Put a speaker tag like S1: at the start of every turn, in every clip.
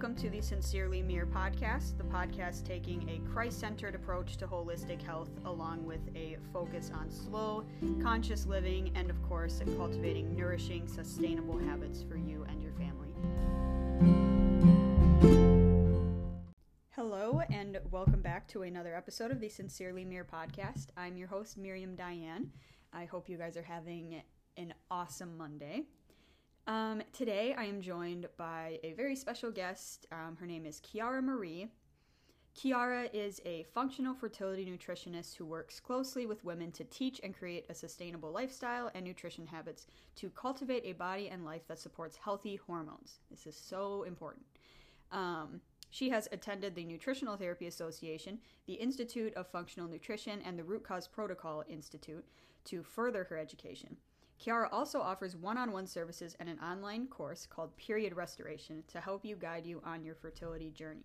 S1: welcome to the Sincerely Mere podcast, the podcast taking a Christ centered approach to holistic health, along with a focus on slow, conscious living, and of course, cultivating nourishing, sustainable habits for you and your family. Hello, and welcome back to another episode of the Sincerely Mere podcast. I'm your host, Miriam Diane. I hope you guys are having an awesome Monday. Um, today, I am joined by a very special guest. Um, her name is Kiara Marie. Kiara is a functional fertility nutritionist who works closely with women to teach and create a sustainable lifestyle and nutrition habits to cultivate a body and life that supports healthy hormones. This is so important. Um, she has attended the Nutritional Therapy Association, the Institute of Functional Nutrition, and the Root Cause Protocol Institute to further her education. Kiara also offers one on one services and an online course called Period Restoration to help you guide you on your fertility journey.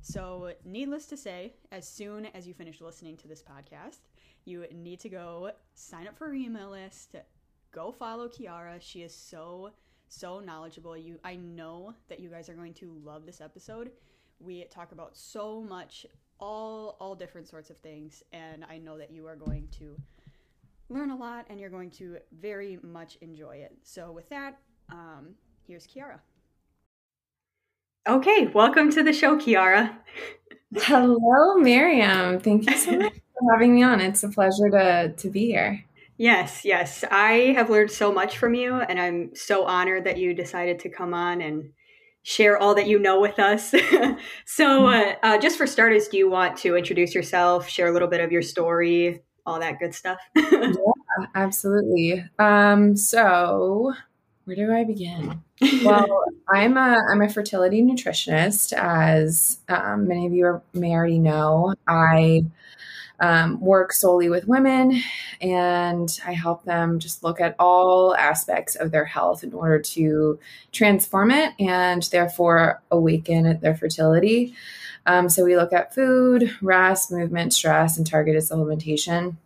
S1: So, needless to say, as soon as you finish listening to this podcast, you need to go sign up for her email list, go follow Kiara. She is so, so knowledgeable. You I know that you guys are going to love this episode. We talk about so much, all all different sorts of things, and I know that you are going to learn a lot and you're going to very much enjoy it. So, with that, um, here's Kiara. Okay, welcome to the show, Kiara.
S2: Hello, Miriam. Thank you so much for having me on. It's a pleasure to, to be here.
S1: Yes, yes. I have learned so much from you, and I'm so honored that you decided to come on and share all that you know with us. so, uh, uh, just for starters, do you want to introduce yourself, share a little bit of your story, all that good stuff.
S2: yeah, absolutely. Um, so where do I begin? well, I'm a I'm a fertility nutritionist, as um, many of you are, may already know. I um, work solely with women, and I help them just look at all aspects of their health in order to transform it and therefore awaken their fertility. Um, so we look at food, rest, movement, stress, and targeted supplementation.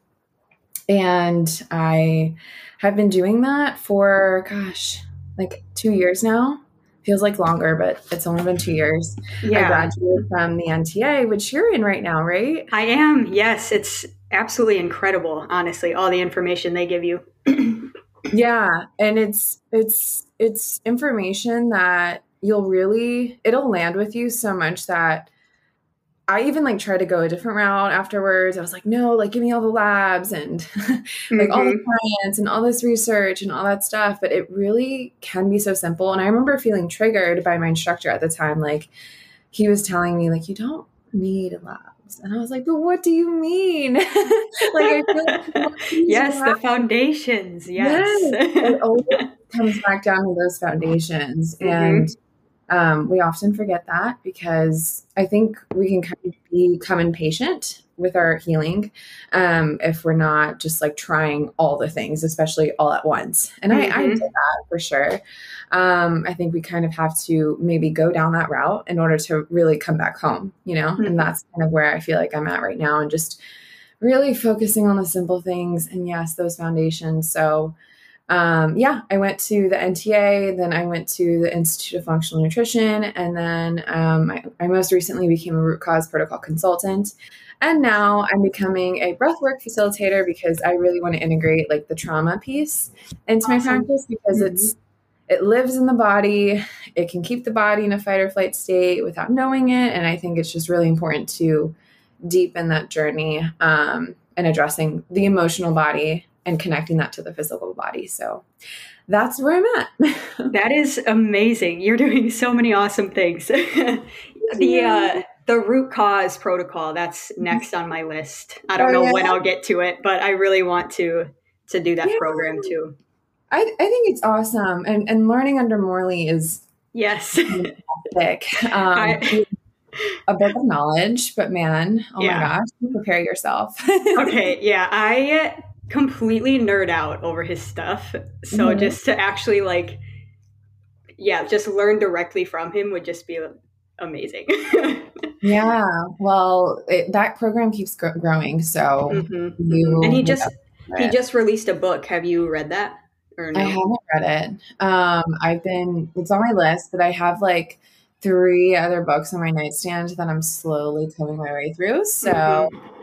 S2: And I have been doing that for, gosh, like two years now. Feels like longer, but it's only been two years. Yeah. I graduated from the NTA, which you're in right now, right?
S1: I am. Yes. It's absolutely incredible, honestly, all the information they give you.
S2: yeah. And it's, it's, it's information that you'll really, it'll land with you so much that I even like tried to go a different route afterwards. I was like, no, like give me all the labs and like mm-hmm. all the mm-hmm. science and all this research and all that stuff. But it really can be so simple. And I remember feeling triggered by my instructor at the time. Like he was telling me, like, you don't need labs. And I was like, but what do you mean? like
S1: I feel like Yes, the foundations. Yes. yes.
S2: It always comes back down to those foundations. Mm-hmm. And um, we often forget that because I think we can kind of become impatient with our healing um, if we're not just like trying all the things, especially all at once. And mm-hmm. I, I, did that for sure. Um, I think we kind of have to maybe go down that route in order to really come back home, you know? Mm-hmm. And that's kind of where I feel like I'm at right now and just really focusing on the simple things and yes, those foundations. So, um, yeah, I went to the NTA, then I went to the Institute of Functional Nutrition, and then um, I, I, most recently became a root cause protocol consultant. And now I'm becoming a breathwork facilitator because I really want to integrate like the trauma piece into awesome. my practice because mm-hmm. it's it lives in the body. It can keep the body in a fight or flight state without knowing it, and I think it's just really important to deepen that journey um, and addressing the emotional body and connecting that to the physical body. So that's where I'm
S1: at. that is amazing. You're doing so many awesome things. the uh, the root cause protocol that's next on my list. I don't oh, know yeah. when I'll get to it, but I really want to to do that yeah. program too.
S2: I, I think it's awesome, and and learning under Morley is
S1: yes,
S2: fantastic. Um, I, a book of knowledge, but man, oh yeah. my gosh, prepare yourself.
S1: okay, yeah, I completely nerd out over his stuff. So mm-hmm. just to actually like, yeah, just learn directly from him would just be amazing.
S2: yeah. Well, it, that program keeps gr- growing. So
S1: mm-hmm. you and he just he just released a book. Have you read that?
S2: Or no? I haven't read it. Um, I've been it's on my list, but I have like three other books on my nightstand that I'm slowly coming my way through. So mm-hmm.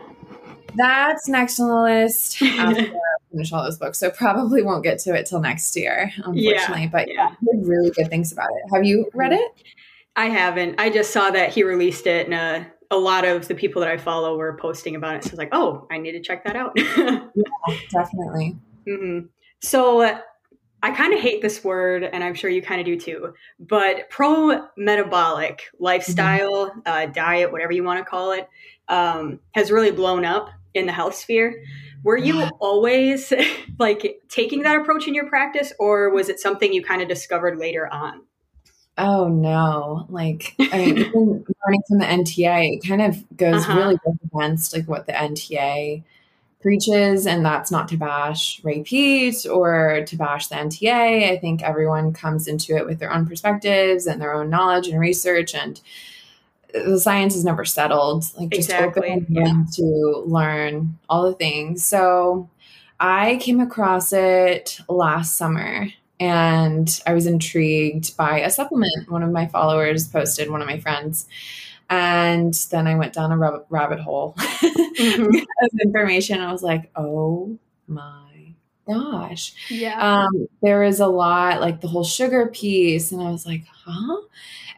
S2: That's next on the list finish all those books. So probably won't get to it till next year, unfortunately. Yeah, but yeah, really good things about it. Have you read it?
S1: I haven't. I just saw that he released it and a, a lot of the people that I follow were posting about it. So I was like, oh, I need to check that out.
S2: yeah, definitely.
S1: Mm-hmm. So I kind of hate this word, and I'm sure you kind of do too, but pro metabolic lifestyle, mm-hmm. uh, diet, whatever you want to call it, um, has really blown up in the health sphere. Were you always like taking that approach in your practice, or was it something you kind of discovered later on?
S2: Oh no! Like I mean, learning from the NTA, it kind of goes uh-huh. really against like what the NTA preaches, and that's not to bash Ray Peat or to bash the NTA. I think everyone comes into it with their own perspectives and their own knowledge and research, and the science is never settled. Like just exactly. open yeah. to learn all the things. So I came across it last summer and I was intrigued by a supplement one of my followers posted, one of my friends. And then I went down a rabbit, rabbit hole mm-hmm. of information. I was like, oh my gosh.
S1: Yeah. Um,
S2: there is a lot, like the whole sugar piece. And I was like, huh?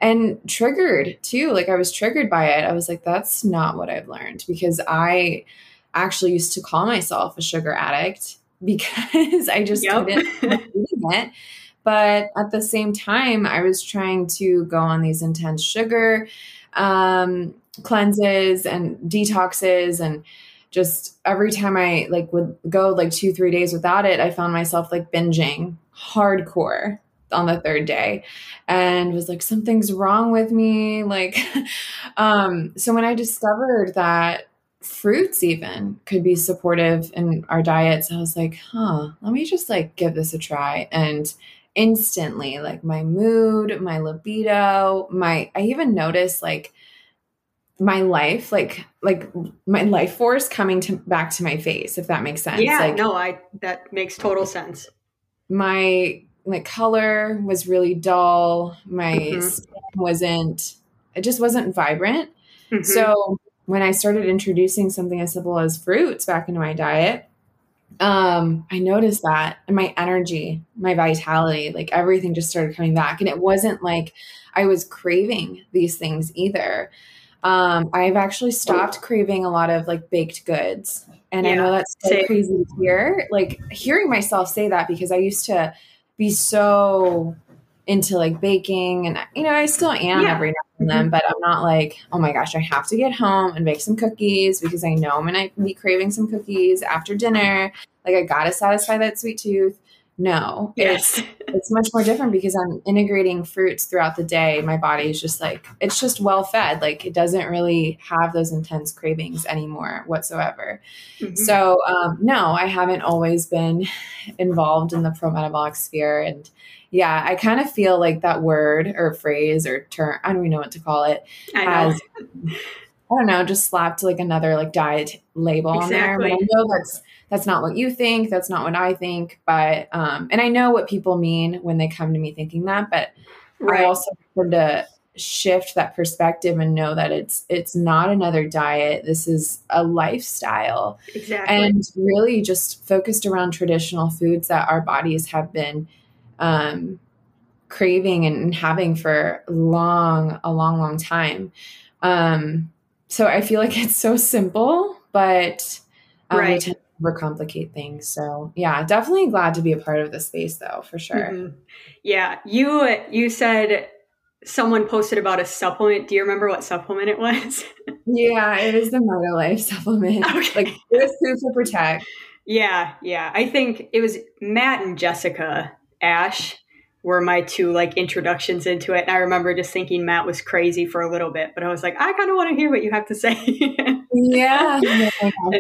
S2: And triggered too. Like I was triggered by it. I was like, that's not what I've learned because I actually used to call myself a sugar addict because I just yep. couldn't it. But at the same time, I was trying to go on these intense sugar um, cleanses and detoxes and just every time I like would go like two, three days without it, I found myself like binging hardcore on the third day and was like something's wrong with me like um so when i discovered that fruits even could be supportive in our diets. I was like, huh, let me just like give this a try. And instantly, like my mood, my libido, my I even noticed like my life, like like my life force coming to back to my face, if that makes sense.
S1: Yeah,
S2: like,
S1: no, I that makes total sense.
S2: My like color was really dull. My mm-hmm. skin wasn't it just wasn't vibrant. Mm-hmm. So when I started introducing something as simple as fruits back into my diet, um, I noticed that and my energy, my vitality, like everything just started coming back. And it wasn't like I was craving these things either. Um, I've actually stopped craving a lot of like baked goods. And yeah, I know that's so crazy to hear. Like hearing myself say that because I used to be so into like baking and you know, I still am yeah. every now and then, mm-hmm. but I'm not like, oh my gosh, I have to get home and make some cookies because I know I'm gonna be craving some cookies after dinner. Like I gotta satisfy that sweet tooth. No,
S1: yes.
S2: it's it's much more different because I'm integrating fruits throughout the day. My body is just like it's just well fed. Like it doesn't really have those intense cravings anymore whatsoever. Mm-hmm. So um, no, I haven't always been involved in the pro metabolic sphere, and yeah, I kind of feel like that word or phrase or term, I don't even know what to call it,
S1: I has,
S2: I don't know, just slapped like another like diet label exactly. on there. But I know that's that's not what you think. That's not what I think. But um, and I know what people mean when they come to me thinking that. But right. I also want to shift that perspective and know that it's it's not another diet this is a lifestyle
S1: exactly
S2: and really just focused around traditional foods that our bodies have been um, craving and having for long, a long, long time. Um, so I feel like it's so simple, but um, right. we tend to overcomplicate things. So yeah, definitely glad to be a part of the space though, for sure. Mm-hmm.
S1: Yeah. You, you said someone posted about a supplement. Do you remember what supplement it was?
S2: yeah, it is the MitoLife supplement. Okay. Like it was food for protect.
S1: Yeah, yeah. I think it was Matt and Jessica Ash were my two like introductions into it. And I remember just thinking Matt was crazy for a little bit, but I was like, I kind of want to hear what you have to say.
S2: yeah,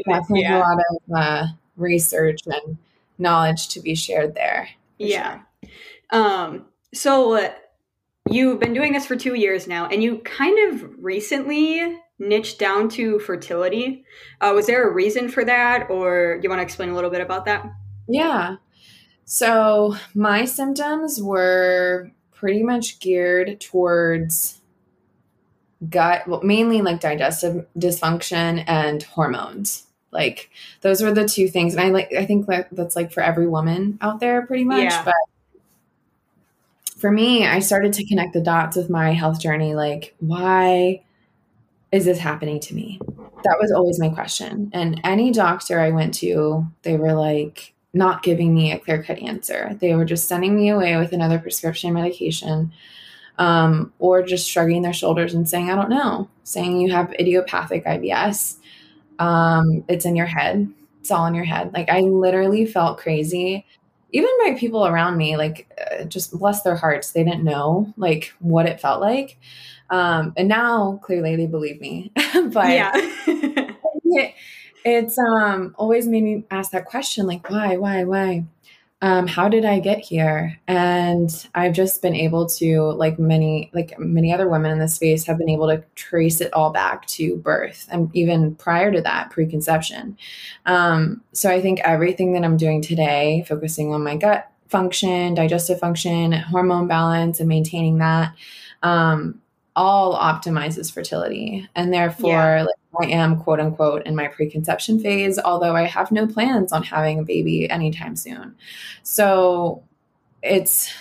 S2: definitely yeah. a lot of uh, research and knowledge to be shared there.
S1: Yeah. Sure. Um, so uh, you've been doing this for two years now, and you kind of recently niched down to fertility. Uh, was there a reason for that, or do you want to explain a little bit about that?
S2: Yeah. So my symptoms were pretty much geared towards gut, well, mainly like digestive dysfunction and hormones. Like those were the two things. And I like, I think that that's like for every woman out there pretty much. Yeah. But for me, I started to connect the dots with my health journey. Like, why is this happening to me? That was always my question. And any doctor I went to, they were like, not giving me a clear cut answer. They were just sending me away with another prescription medication um, or just shrugging their shoulders and saying, I don't know, saying you have idiopathic IBS. Um, it's in your head. It's all in your head. Like I literally felt crazy. Even by people around me, like uh, just bless their hearts, they didn't know like what it felt like. Um, and now clearly they believe me. but yeah. it, it's um always made me ask that question like why, why, why? um, how did I get here? And I've just been able to, like many, like many other women in this space, have been able to trace it all back to birth and even prior to that, preconception. Um, so I think everything that I'm doing today, focusing on my gut function, digestive function, hormone balance, and maintaining that, um, all optimizes fertility. And therefore, yeah. like, I am quote unquote in my preconception phase, although I have no plans on having a baby anytime soon. So it's,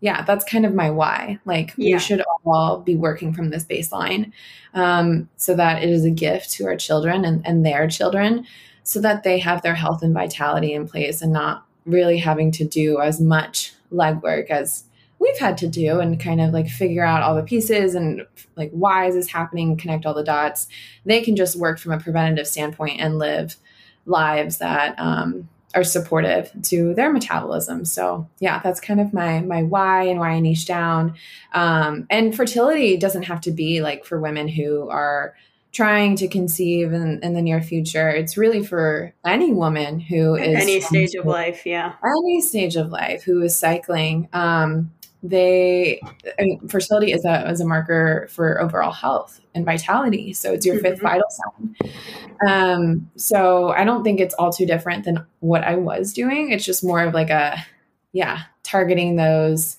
S2: yeah, that's kind of my why. Like, yeah. we should all be working from this baseline um, so that it is a gift to our children and, and their children so that they have their health and vitality in place and not really having to do as much legwork as we've had to do and kind of like figure out all the pieces and like why is this happening connect all the dots. They can just work from a preventative standpoint and live lives that um, are supportive to their metabolism. So yeah that's kind of my my why and why i niche down. Um, and fertility doesn't have to be like for women who are trying to conceive in, in the near future. It's really for any woman who
S1: At is any stage of life yeah.
S2: Any stage of life who is cycling um, they I mean, fertility is a, is a marker for overall health and vitality. So it's your mm-hmm. fifth vital sign. Um, so i don't think it's all too different than what i was doing. It's just more of like a yeah targeting those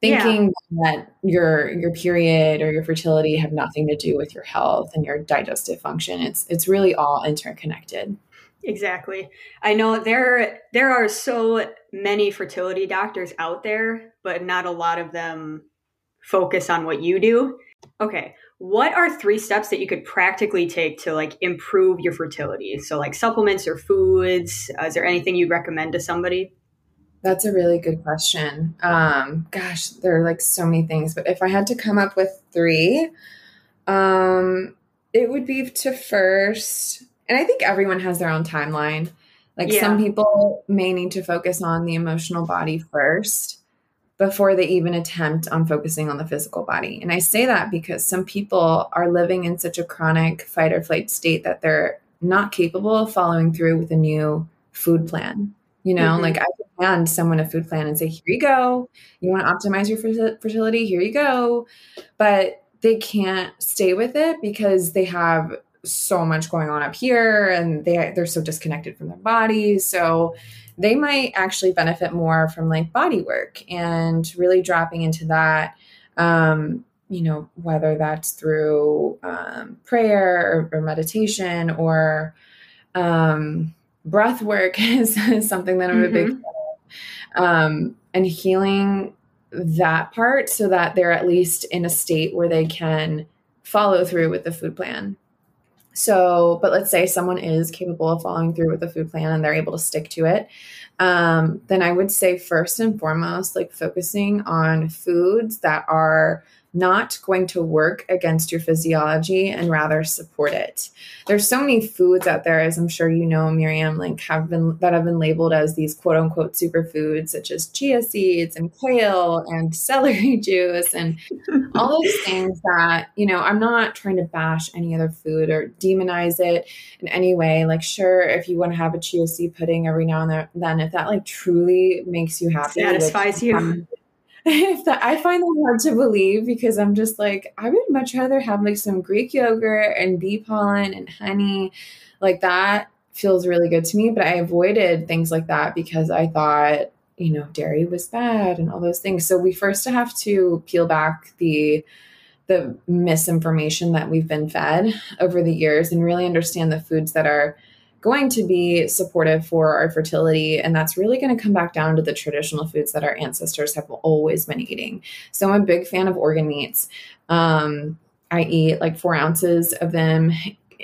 S2: thinking yeah. that your your period or your fertility have nothing to do with your health and your digestive function. It's it's really all interconnected
S1: Exactly. I know there there are so many fertility doctors out there, but not a lot of them focus on what you do. Okay. What are three steps that you could practically take to like improve your fertility? So like supplements or foods, uh, is there anything you'd recommend to somebody?
S2: That's a really good question. Um gosh, there are like so many things, but if I had to come up with 3, um it would be to first and I think everyone has their own timeline. Like yeah. some people may need to focus on the emotional body first before they even attempt on focusing on the physical body. And I say that because some people are living in such a chronic fight or flight state that they're not capable of following through with a new food plan. You know, mm-hmm. like I can hand someone a food plan and say, here you go. You want to optimize your fertility? Here you go. But they can't stay with it because they have so much going on up here and they they're so disconnected from their bodies so they might actually benefit more from like body work and really dropping into that um you know whether that's through um, prayer or, or, meditation or um breath work is, is something that i'm mm-hmm. a big mm-hmm. um and healing that part so that they're at least in a state where they can follow through with the food plan so, but let's say someone is capable of following through with a food plan and they're able to stick to it. Um, then I would say, first and foremost, like focusing on foods that are not going to work against your physiology and rather support it. There's so many foods out there, as I'm sure you know, Miriam, like have been that have been labeled as these quote unquote superfoods, such as chia seeds and kale and celery juice and all those things that, you know, I'm not trying to bash any other food or demonize it in any way. Like, sure, if you want to have a chia seed pudding every now and then, if that like truly makes you happy,
S1: satisfies you
S2: if that I find that hard to believe because I'm just like I would much rather have like some Greek yogurt and bee pollen and honey, like that feels really good to me. But I avoided things like that because I thought you know dairy was bad and all those things. So we first have to peel back the the misinformation that we've been fed over the years and really understand the foods that are going to be supportive for our fertility. And that's really going to come back down to the traditional foods that our ancestors have always been eating. So I'm a big fan of organ meats. Um, I eat like four ounces of them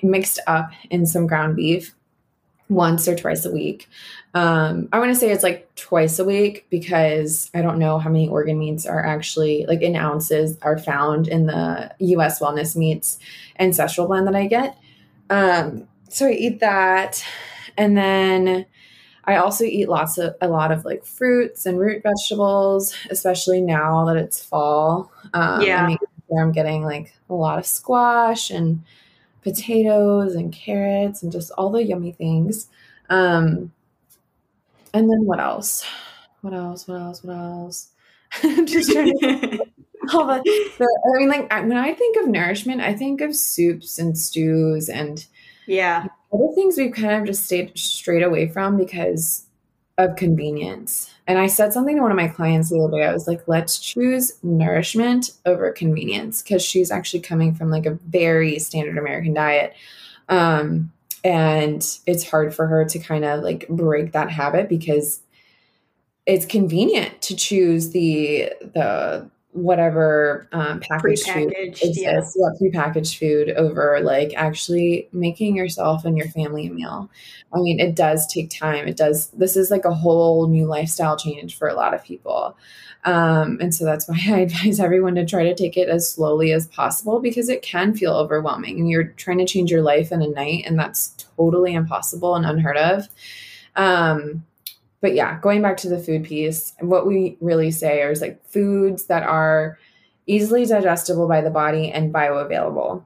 S2: mixed up in some ground beef once or twice a week. Um, I want to say it's like twice a week because I don't know how many organ meats are actually like in ounces are found in the US Wellness Meats ancestral blend that I get. Um, so I eat that. And then I also eat lots of a lot of like fruits and root vegetables, especially now that it's fall. Um,
S1: yeah.
S2: I I'm getting like a lot of squash and potatoes and carrots and just all the yummy things. Um, and then what else? What else? What else? What else? I'm just trying to all the, the, I mean, like when I think of nourishment, I think of soups and stews and
S1: yeah,
S2: other things we've kind of just stayed straight away from because of convenience. And I said something to one of my clients the other day. I was like, let's choose nourishment over convenience because she's actually coming from like a very standard American diet. Um, and it's hard for her to kind of like break that habit because it's convenient to choose the the whatever um, packaged food exists, yeah. yeah, prepackaged food over like actually making yourself and your family a meal. I mean, it does take time. It does. This is like a whole new lifestyle change for a lot of people. Um, and so that's why I advise everyone to try to take it as slowly as possible because it can feel overwhelming and you're trying to change your life in a night, and that's totally impossible and unheard of. Um, but yeah, going back to the food piece, what we really say is like foods that are easily digestible by the body and bioavailable.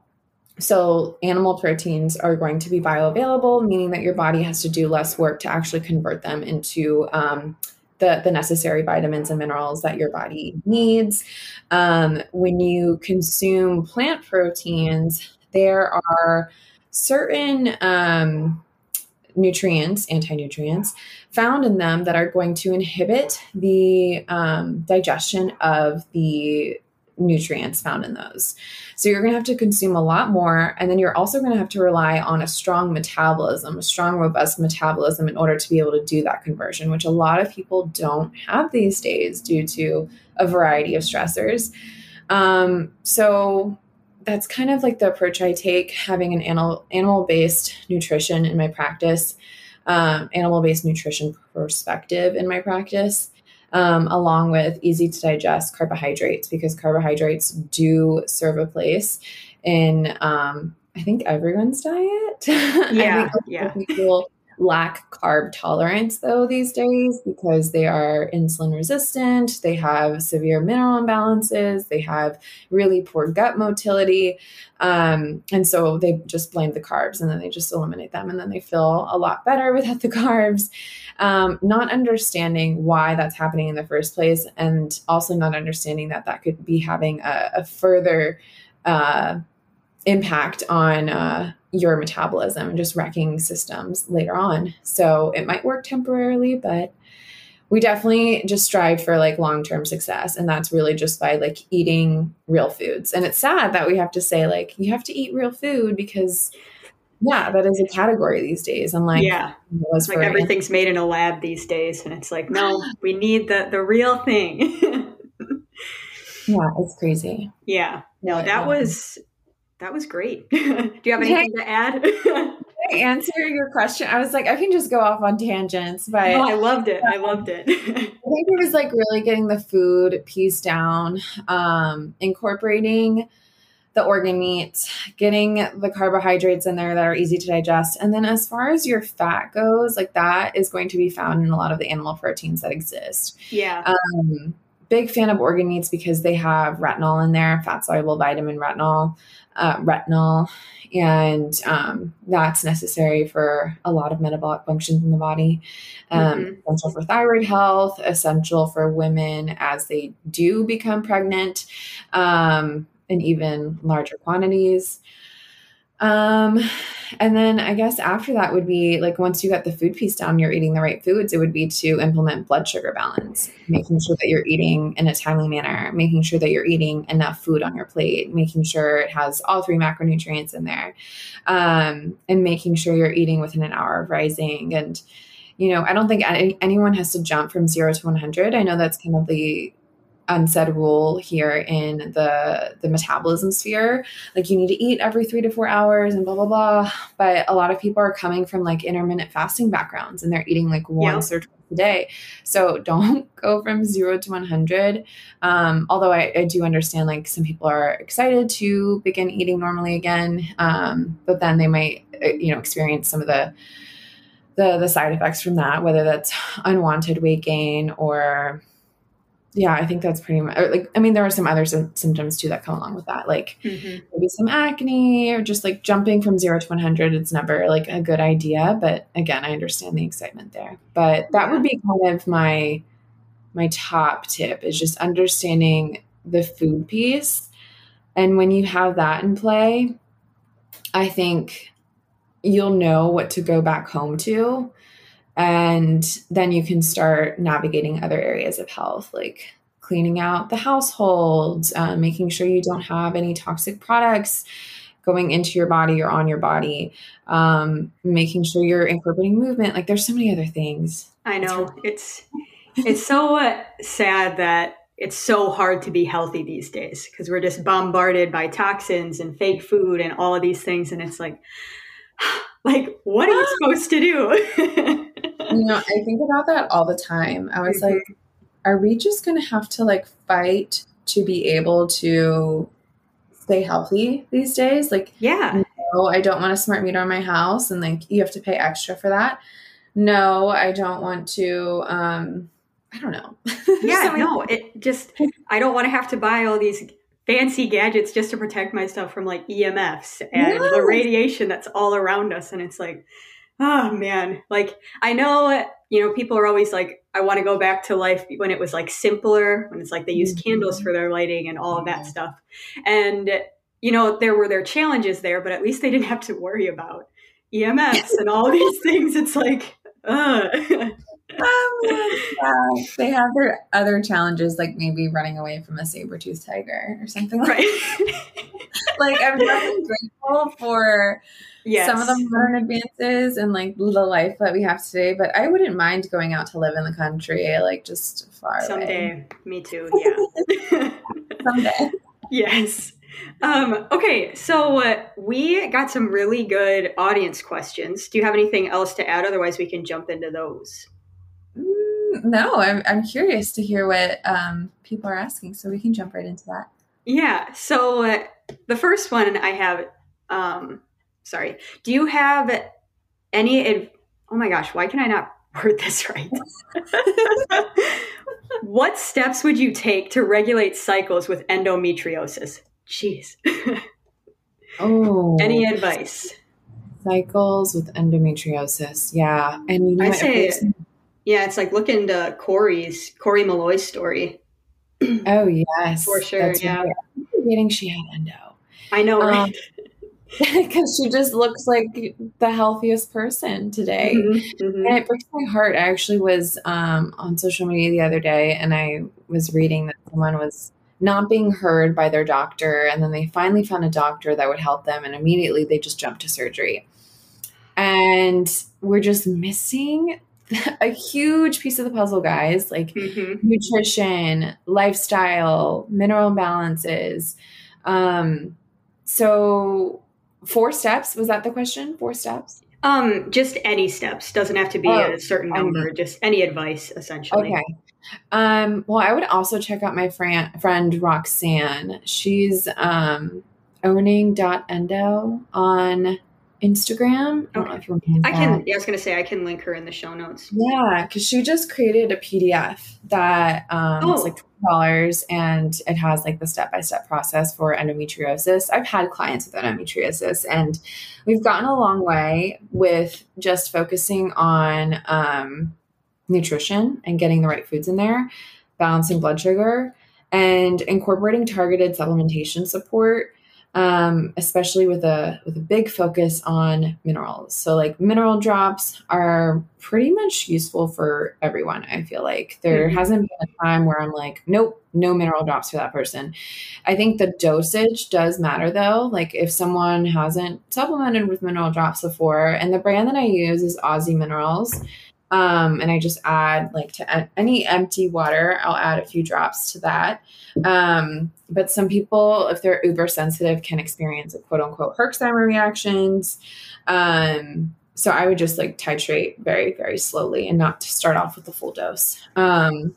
S2: So, animal proteins are going to be bioavailable, meaning that your body has to do less work to actually convert them into um, the, the necessary vitamins and minerals that your body needs. Um, when you consume plant proteins, there are certain um, nutrients, anti nutrients, found in them that are going to inhibit the um, digestion of the nutrients found in those. So you're going to have to consume a lot more. And then you're also going to have to rely on a strong metabolism, a strong, robust metabolism in order to be able to do that conversion, which a lot of people don't have these days due to a variety of stressors. Um, so that's kind of like the approach I take having an animal animal based nutrition in my practice um, animal based nutrition perspective in my practice, um, along with easy to digest carbohydrates, because carbohydrates do serve a place in, um, I think, everyone's diet.
S1: Yeah. yeah.
S2: People lack carb tolerance though these days because they are insulin resistant, they have severe mineral imbalances, they have really poor gut motility. Um, and so they just blame the carbs and then they just eliminate them and then they feel a lot better without the carbs. Um, not understanding why that's happening in the first place and also not understanding that that could be having a, a further uh, impact on uh, your metabolism and just wrecking systems later on. So it might work temporarily, but we definitely just strive for like long-term success and that's really just by like eating real foods. And it's sad that we have to say like you have to eat real food because yeah, that is a category these days. And like
S1: yeah, it's like everything's made in a lab these days, and it's like no, we need the the real thing.
S2: yeah, it's crazy.
S1: Yeah, no, that yeah. was that was great. Do you have anything to add?
S2: I answer your question. I was like, I can just go off on tangents, but
S1: oh, I loved it. I loved it. I think
S2: it was like really getting the food piece down, um, incorporating the organ meat, getting the carbohydrates in there that are easy to digest. And then as far as your fat goes, like that is going to be found in a lot of the animal proteins that exist.
S1: Yeah.
S2: Um, big fan of organ meats because they have retinol in there, fat soluble vitamin retinol uh, retinol, and um, that's necessary for a lot of metabolic functions in the body. Um, mm-hmm. Essential for thyroid health, essential for women as they do become pregnant, um, in even larger quantities. Um, and then I guess after that would be like once you got the food piece down, you're eating the right foods. It would be to implement blood sugar balance, making sure that you're eating in a timely manner, making sure that you're eating enough food on your plate, making sure it has all three macronutrients in there, um, and making sure you're eating within an hour of rising. And you know, I don't think any, anyone has to jump from zero to 100. I know that's kind of the unsaid rule here in the the metabolism sphere. Like you need to eat every three to four hours and blah blah blah. But a lot of people are coming from like intermittent fasting backgrounds and they're eating like once yep. or twice a day. So don't go from zero to 100 um, although I, I, do understand like some people are excited to begin eating normally again um, but then they might uh, you know experience some of the the the side effects from that whether that's unwanted weight gain or yeah, I think that's pretty much like, I mean, there are some other sy- symptoms too that come along with that, like mm-hmm. maybe some acne or just like jumping from zero to 100. It's never like a good idea. But again, I understand the excitement there. But that yeah. would be kind of my, my top tip is just understanding the food piece. And when you have that in play, I think you'll know what to go back home to and then you can start navigating other areas of health, like cleaning out the household, uh, making sure you don't have any toxic products going into your body or on your body, um, making sure you're incorporating movement. Like there's so many other things.
S1: I know it's it's so sad that it's so hard to be healthy these days because we're just bombarded by toxins and fake food and all of these things, and it's like, like what are you supposed to do?
S2: you know, I think about that all the time. I was mm-hmm. like, are we just going to have to like fight to be able to stay healthy these days? Like,
S1: yeah.
S2: No, I don't want a smart meter in my house and like you have to pay extra for that. No, I don't want to um I don't know.
S1: yeah, no, it just I don't want to have to buy all these fancy gadgets just to protect myself from like EMFs and yes. the radiation that's all around us and it's like oh man like i know you know people are always like i want to go back to life when it was like simpler when it's like they used mm-hmm. candles for their lighting and all of that stuff and you know there were their challenges there but at least they didn't have to worry about emfs and all these things it's like uh.
S2: oh they have their other challenges like maybe running away from a saber-toothed tiger or something like right. like i'm really grateful for yes. some of the modern advances and like the life that we have today. But I wouldn't mind going out to live in the country, like just far
S1: Someday.
S2: away.
S1: Me too. Yeah.
S2: Someday.
S1: Yes. Um, okay, so uh, we got some really good audience questions. Do you have anything else to add? Otherwise, we can jump into those.
S2: Mm, no, I'm, I'm curious to hear what um, people are asking, so we can jump right into that.
S1: Yeah, so uh, the first one I have um, sorry. Do you have any? Adv- oh my gosh, why can I not word this right? what steps would you take to regulate cycles with endometriosis? Jeez.
S2: oh.
S1: Any advice?
S2: Cycles with endometriosis. Yeah. And you know,
S1: I say, yeah, it's like look into Kori's, Kori Meloy's story.
S2: oh, yes.
S1: For sure. That's yeah. Right.
S2: Forgetting she had endo.
S1: I know, right? Um,
S2: Because she just looks like the healthiest person today. Mm-hmm, mm-hmm. And it breaks my heart. I actually was um, on social media the other day and I was reading that someone was not being heard by their doctor. And then they finally found a doctor that would help them. And immediately they just jumped to surgery. And we're just missing a huge piece of the puzzle, guys like mm-hmm. nutrition, lifestyle, mineral imbalances. Um, so four steps was that the question four steps
S1: um just any steps doesn't have to be oh, a certain number just any advice essentially
S2: okay um well i would also check out my friend friend roxanne she's um owning dot endo on Instagram.
S1: I, don't know if you okay. I can. Yeah, I was gonna say I can link her in the show notes.
S2: Yeah, because she just created a PDF that um, oh. like dollars, and it has like the step by step process for endometriosis. I've had clients with endometriosis, and we've gotten a long way with just focusing on um, nutrition and getting the right foods in there, balancing blood sugar, and incorporating targeted supplementation support um, especially with a with a big focus on minerals. So like mineral drops are pretty much useful for everyone. I feel like there mm-hmm. hasn't been a time where I'm like, nope, no mineral drops for that person. I think the dosage does matter though. Like if someone hasn't supplemented with mineral drops before, and the brand that I use is Aussie Minerals. Um, and I just add like to any empty water, I'll add a few drops to that. Um, but some people, if they're uber sensitive, can experience a quote unquote Herxheimer reactions. Um, so I would just like titrate very, very slowly and not to start off with the full dose. Um,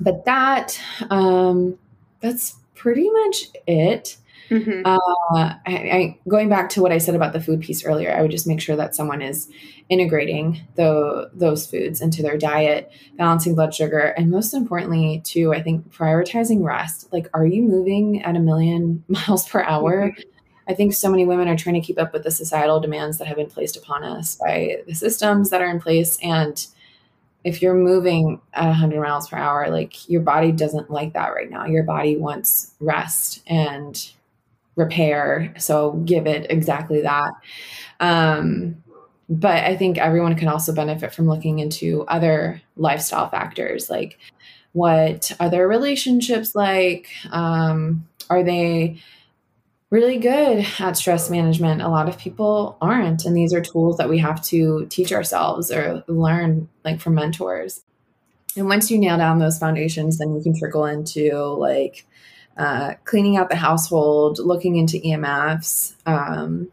S2: but that, um, that's pretty much it. Mm-hmm. Uh, I, I, going back to what I said about the food piece earlier, I would just make sure that someone is integrating the, those foods into their diet, balancing blood sugar, and most importantly, too, I think prioritizing rest. Like, are you moving at a million miles per hour? Mm-hmm. I think so many women are trying to keep up with the societal demands that have been placed upon us by the systems that are in place. And if you're moving at 100 miles per hour, like your body doesn't like that right now. Your body wants rest and repair. So give it exactly that. Um, but I think everyone can also benefit from looking into other lifestyle factors like what are their relationships like? Um, are they really good at stress management? A lot of people aren't. And these are tools that we have to teach ourselves or learn like from mentors. And once you nail down those foundations, then you can trickle into like uh, cleaning out the household, looking into EMFs, um,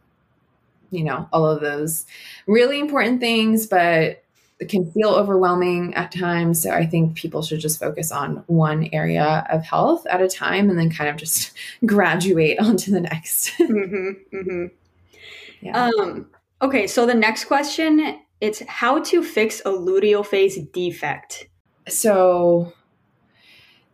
S2: you know, all of those really important things, but it can feel overwhelming at times. So I think people should just focus on one area of health at a time and then kind of just graduate onto the next. mm-hmm,
S1: mm-hmm. Yeah. Um, okay, so the next question it's how to fix a luteal phase defect.
S2: So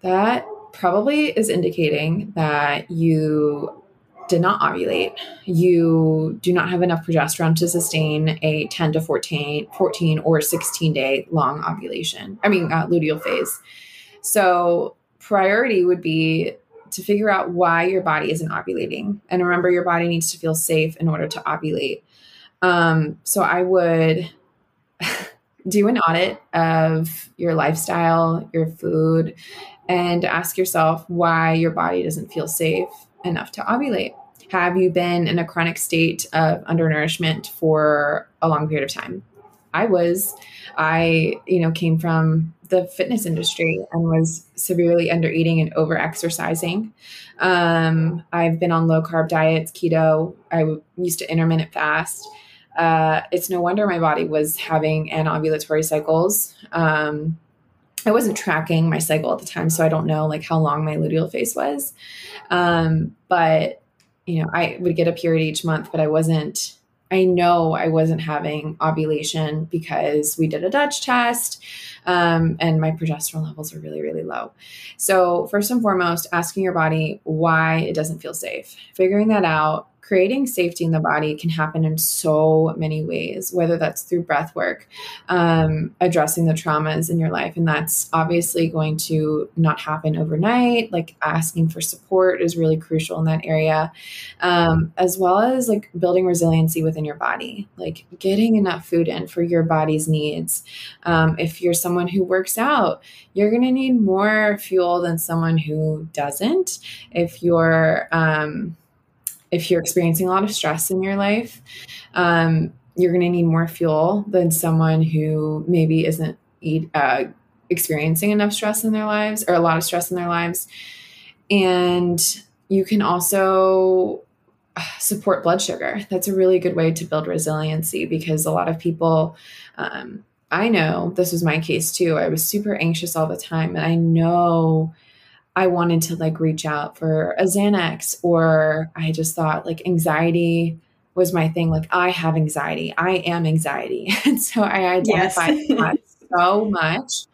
S2: that probably is indicating that you did not ovulate, you do not have enough progesterone to sustain a 10 to 14, 14 or 16 day long ovulation, I mean, uh, luteal phase. So, priority would be to figure out why your body isn't ovulating. And remember, your body needs to feel safe in order to ovulate. Um, so, I would do an audit of your lifestyle, your food, and ask yourself why your body doesn't feel safe enough to ovulate. Have you been in a chronic state of undernourishment for a long period of time? I was. I, you know, came from the fitness industry and was severely under eating and over exercising. Um, I've been on low carb diets, keto. I used to intermittent fast. Uh, it's no wonder my body was having an ovulatory cycles. Um, I wasn't tracking my cycle at the time, so I don't know like how long my luteal phase was. Um, but you know, I would get a period each month, but I wasn't. I know I wasn't having ovulation because we did a Dutch test, um, and my progesterone levels are really, really low. So first and foremost, asking your body why it doesn't feel safe, figuring that out, creating safety in the body can happen in so many ways, whether that's through breath work, um, addressing the traumas in your life. And that's obviously going to not happen overnight. Like asking for support is really crucial in that area, um, as well as like building resiliency within your body, like getting enough food in for your body's needs. Um, if you're someone who works out, you're going to need more fuel than someone who doesn't. If you're, um, if you're experiencing a lot of stress in your life, um, you're going to need more fuel than someone who maybe isn't eat, uh, experiencing enough stress in their lives or a lot of stress in their lives. And you can also uh, support blood sugar. That's a really good way to build resiliency because a lot of people, um, I know this was my case too. I was super anxious all the time, and I know I wanted to like reach out for a Xanax, or I just thought like anxiety was my thing. Like, I have anxiety, I am anxiety. And so I identified yes. that so much.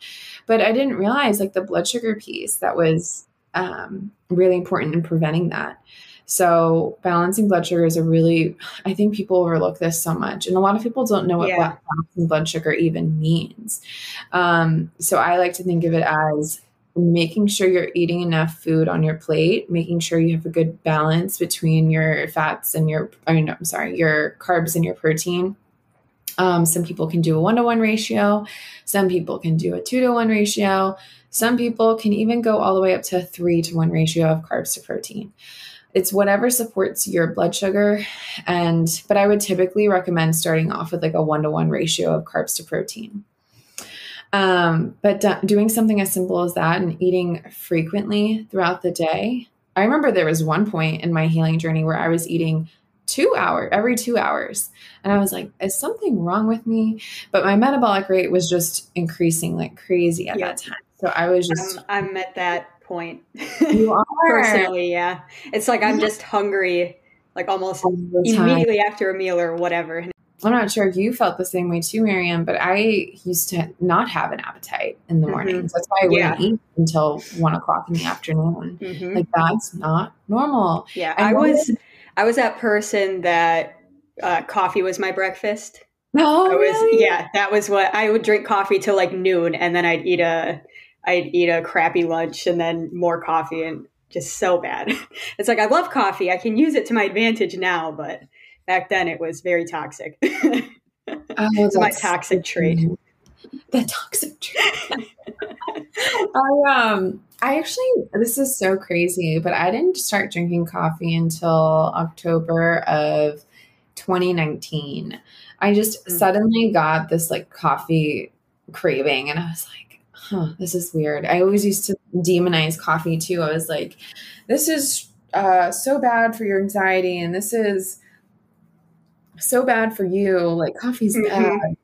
S2: But I didn't realize like the blood sugar piece that was um, really important in preventing that. So balancing blood sugar is a really, I think people overlook this so much, and a lot of people don't know what yeah. balancing blood sugar even means. Um, so I like to think of it as making sure you're eating enough food on your plate, making sure you have a good balance between your fats and your, I mean, I'm sorry, your carbs and your protein. Um, some people can do a one to one ratio. Some people can do a two to one ratio. Some people can even go all the way up to a three to one ratio of carbs to protein. It's whatever supports your blood sugar. And, but I would typically recommend starting off with like a one to one ratio of carbs to protein. Um, but do- doing something as simple as that and eating frequently throughout the day. I remember there was one point in my healing journey where I was eating two hour every two hours. And i was like is something wrong with me? But my metabolic rate was just increasing like crazy at yeah. that time. So i was just
S1: i'm, I'm at that point. You are. Personally yeah. It's like i'm just hungry like almost immediately after a meal or whatever
S2: I'm not sure if you felt the same way too, Miriam, but I used to not have an appetite in the mm-hmm. mornings. That's why I wouldn't yeah. eat until one o'clock in the afternoon. Mm-hmm. Like that's not normal.
S1: Yeah, I, I was I was that person that uh, coffee was my breakfast.
S2: No, oh,
S1: I was
S2: really?
S1: yeah, that was what I would drink coffee till like noon, and then I'd eat a I'd eat a crappy lunch and then more coffee, and just so bad. it's like I love coffee. I can use it to my advantage now, but back then it was very toxic. oh, it's my toxic trait.
S2: The toxic trait. I um I actually this is so crazy, but I didn't start drinking coffee until October of 2019. I just mm-hmm. suddenly got this like coffee craving and I was like, huh, this is weird. I always used to demonize coffee too. I was like, this is uh, so bad for your anxiety and this is so bad for you. Like coffee's mm-hmm. bad.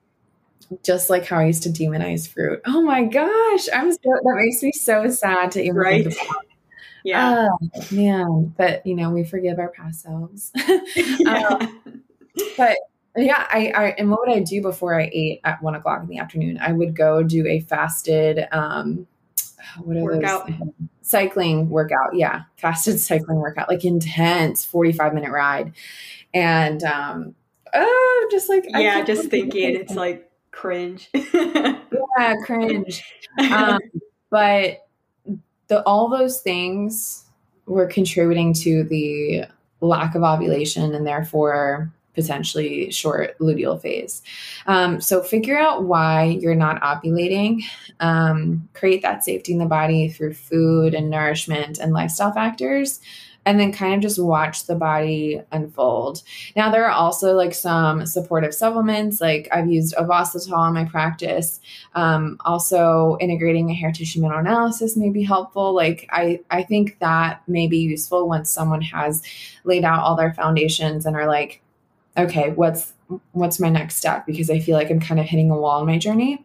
S2: Just like how I used to demonize fruit. Oh my gosh. I'm so that makes me so sad to even right. think about.
S1: Yeah.
S2: Oh, man. But you know, we forgive our past selves. yeah. Um, but yeah, I, I and what would I do before I ate at one o'clock in the afternoon? I would go do a fasted um what are workout. those cycling workout yeah fasted cycling workout like intense 45 minute ride and um oh, just like
S1: yeah, just thinking it's like cringe.
S2: yeah, cringe. Um, but the all those things were contributing to the lack of ovulation and therefore potentially short luteal phase. Um, so figure out why you're not ovulating. Um, create that safety in the body through food and nourishment and lifestyle factors and then kind of just watch the body unfold. Now, there are also like some supportive supplements, like I've used Ovasitol in my practice. Um, also, integrating a hair tissue mineral analysis may be helpful. Like, I, I think that may be useful once someone has laid out all their foundations and are like, okay, what's what's my next step? Because I feel like I'm kind of hitting a wall in my journey.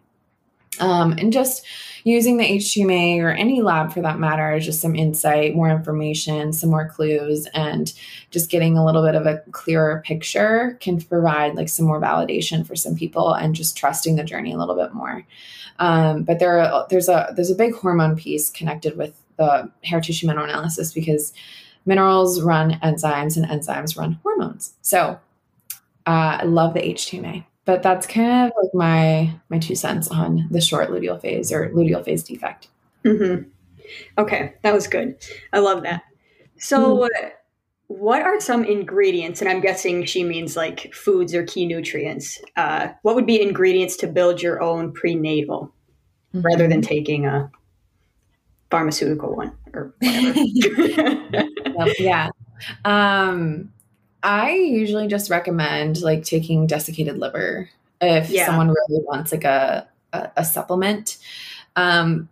S2: Um, and just using the HTMA or any lab for that matter is just some insight, more information, some more clues, and just getting a little bit of a clearer picture can provide like some more validation for some people and just trusting the journey a little bit more. Um, but there are, there's a there's a big hormone piece connected with the hair tissue mineral analysis because minerals run enzymes and enzymes run hormones. So uh, I love the HTMA but that's kind of like my my two cents on the short luteal phase or luteal phase defect.
S1: Mm-hmm. Okay, that was good. I love that. So, mm-hmm. what are some ingredients? And I'm guessing she means like foods or key nutrients. Uh, what would be ingredients to build your own prenatal, mm-hmm. rather than taking a pharmaceutical one or whatever?
S2: yeah. Um, I usually just recommend like taking desiccated liver if yeah. someone really wants like a, a, a supplement. Um,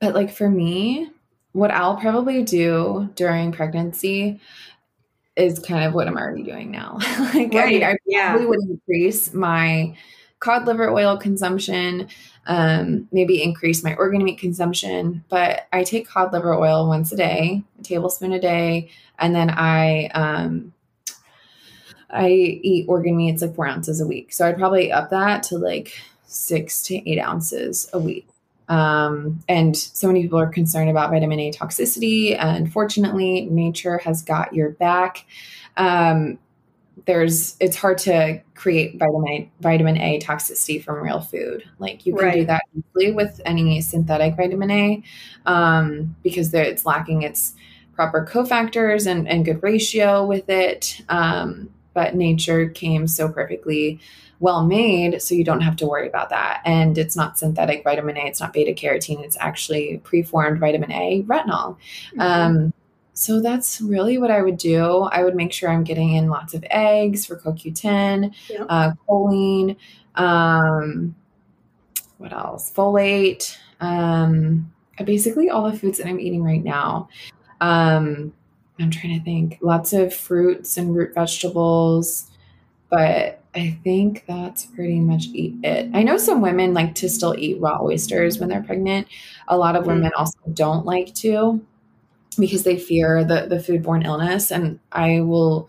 S2: but like for me, what I'll probably do during pregnancy is kind of what I'm already doing now. like right. I, I yeah. probably would increase my cod liver oil consumption, um, maybe increase my organ meat consumption. But I take cod liver oil once a day, a tablespoon a day, and then I um, I eat organ meats like four ounces a week. So I'd probably up that to like six to eight ounces a week. Um, and so many people are concerned about vitamin A toxicity. And fortunately, nature has got your back. Um, there's it's hard to create vitamin vitamin A toxicity from real food. Like you can right. do that easily with any synthetic vitamin A um, because it's lacking its proper cofactors and, and good ratio with it. Um, but nature came so perfectly well made so you don't have to worry about that and it's not synthetic vitamin a it's not beta carotene it's actually preformed vitamin a retinol mm-hmm. um, so that's really what I would do. I would make sure I'm getting in lots of eggs for CoQ10, yep. uh, choline, um, what else? Folate, um, basically all the foods that I'm eating right now. Um, I'm trying to think. Lots of fruits and root vegetables, but I think that's pretty much it. I know some women like to still eat raw oysters when they're pregnant. A lot of mm-hmm. women also don't like to because they fear the, the foodborne illness. And I will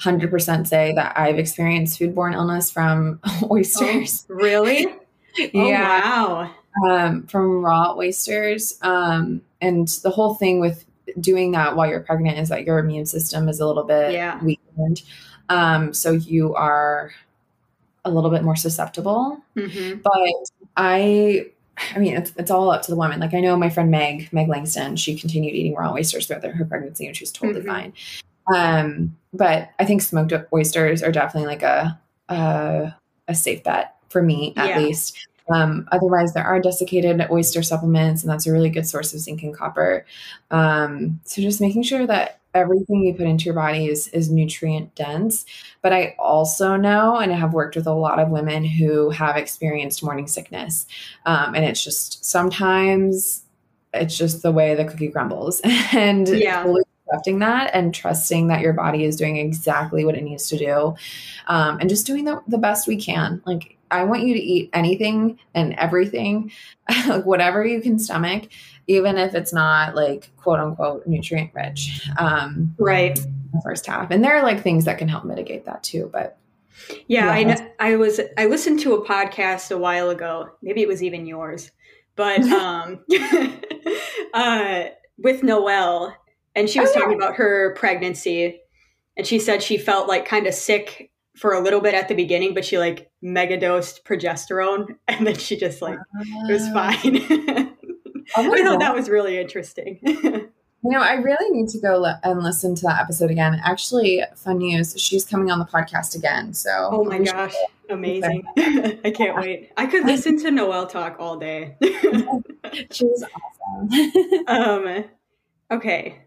S2: 100% say that I've experienced foodborne illness from oysters.
S1: Oh, really?
S2: yeah. Oh, wow. Um, from raw oysters. Um, and the whole thing with doing that while you're pregnant is that your immune system is a little bit yeah. weakened. Um, so you are a little bit more susceptible. Mm-hmm. But I I mean, it's, it's all up to the woman. Like I know my friend Meg, Meg Langston, she continued eating raw oysters throughout her pregnancy and she was totally mm-hmm. fine. Um, but I think smoked oysters are definitely like a, a, a safe bet for me, at yeah. least. Um, otherwise, there are desiccated oyster supplements, and that's a really good source of zinc and copper. Um, so just making sure that everything you put into your body is is nutrient dense. But i also know and i have worked with a lot of women who have experienced morning sickness. Um, and it's just sometimes it's just the way the cookie crumbles. And yeah. accepting that and trusting that your body is doing exactly what it needs to do um, and just doing the, the best we can. Like i want you to eat anything and everything like whatever you can stomach even if it's not like quote unquote nutrient rich. Um,
S1: right.
S2: The first half. And there are like things that can help mitigate that too. But
S1: yeah, yeah I know, I was, I listened to a podcast a while ago, maybe it was even yours, but, um, uh, with Noelle and she was oh, talking yeah. about her pregnancy and she said she felt like kind of sick for a little bit at the beginning, but she like mega dosed progesterone and then she just like, uh, it was ah. fine. Oh I thought that was really interesting.
S2: you know, I really need to go le- and listen to that episode again. Actually, fun news, she's coming on the podcast again. So,
S1: oh my gosh, amazing. I can't wait. I could listen to Noelle talk all day.
S2: she's awesome.
S1: um, okay.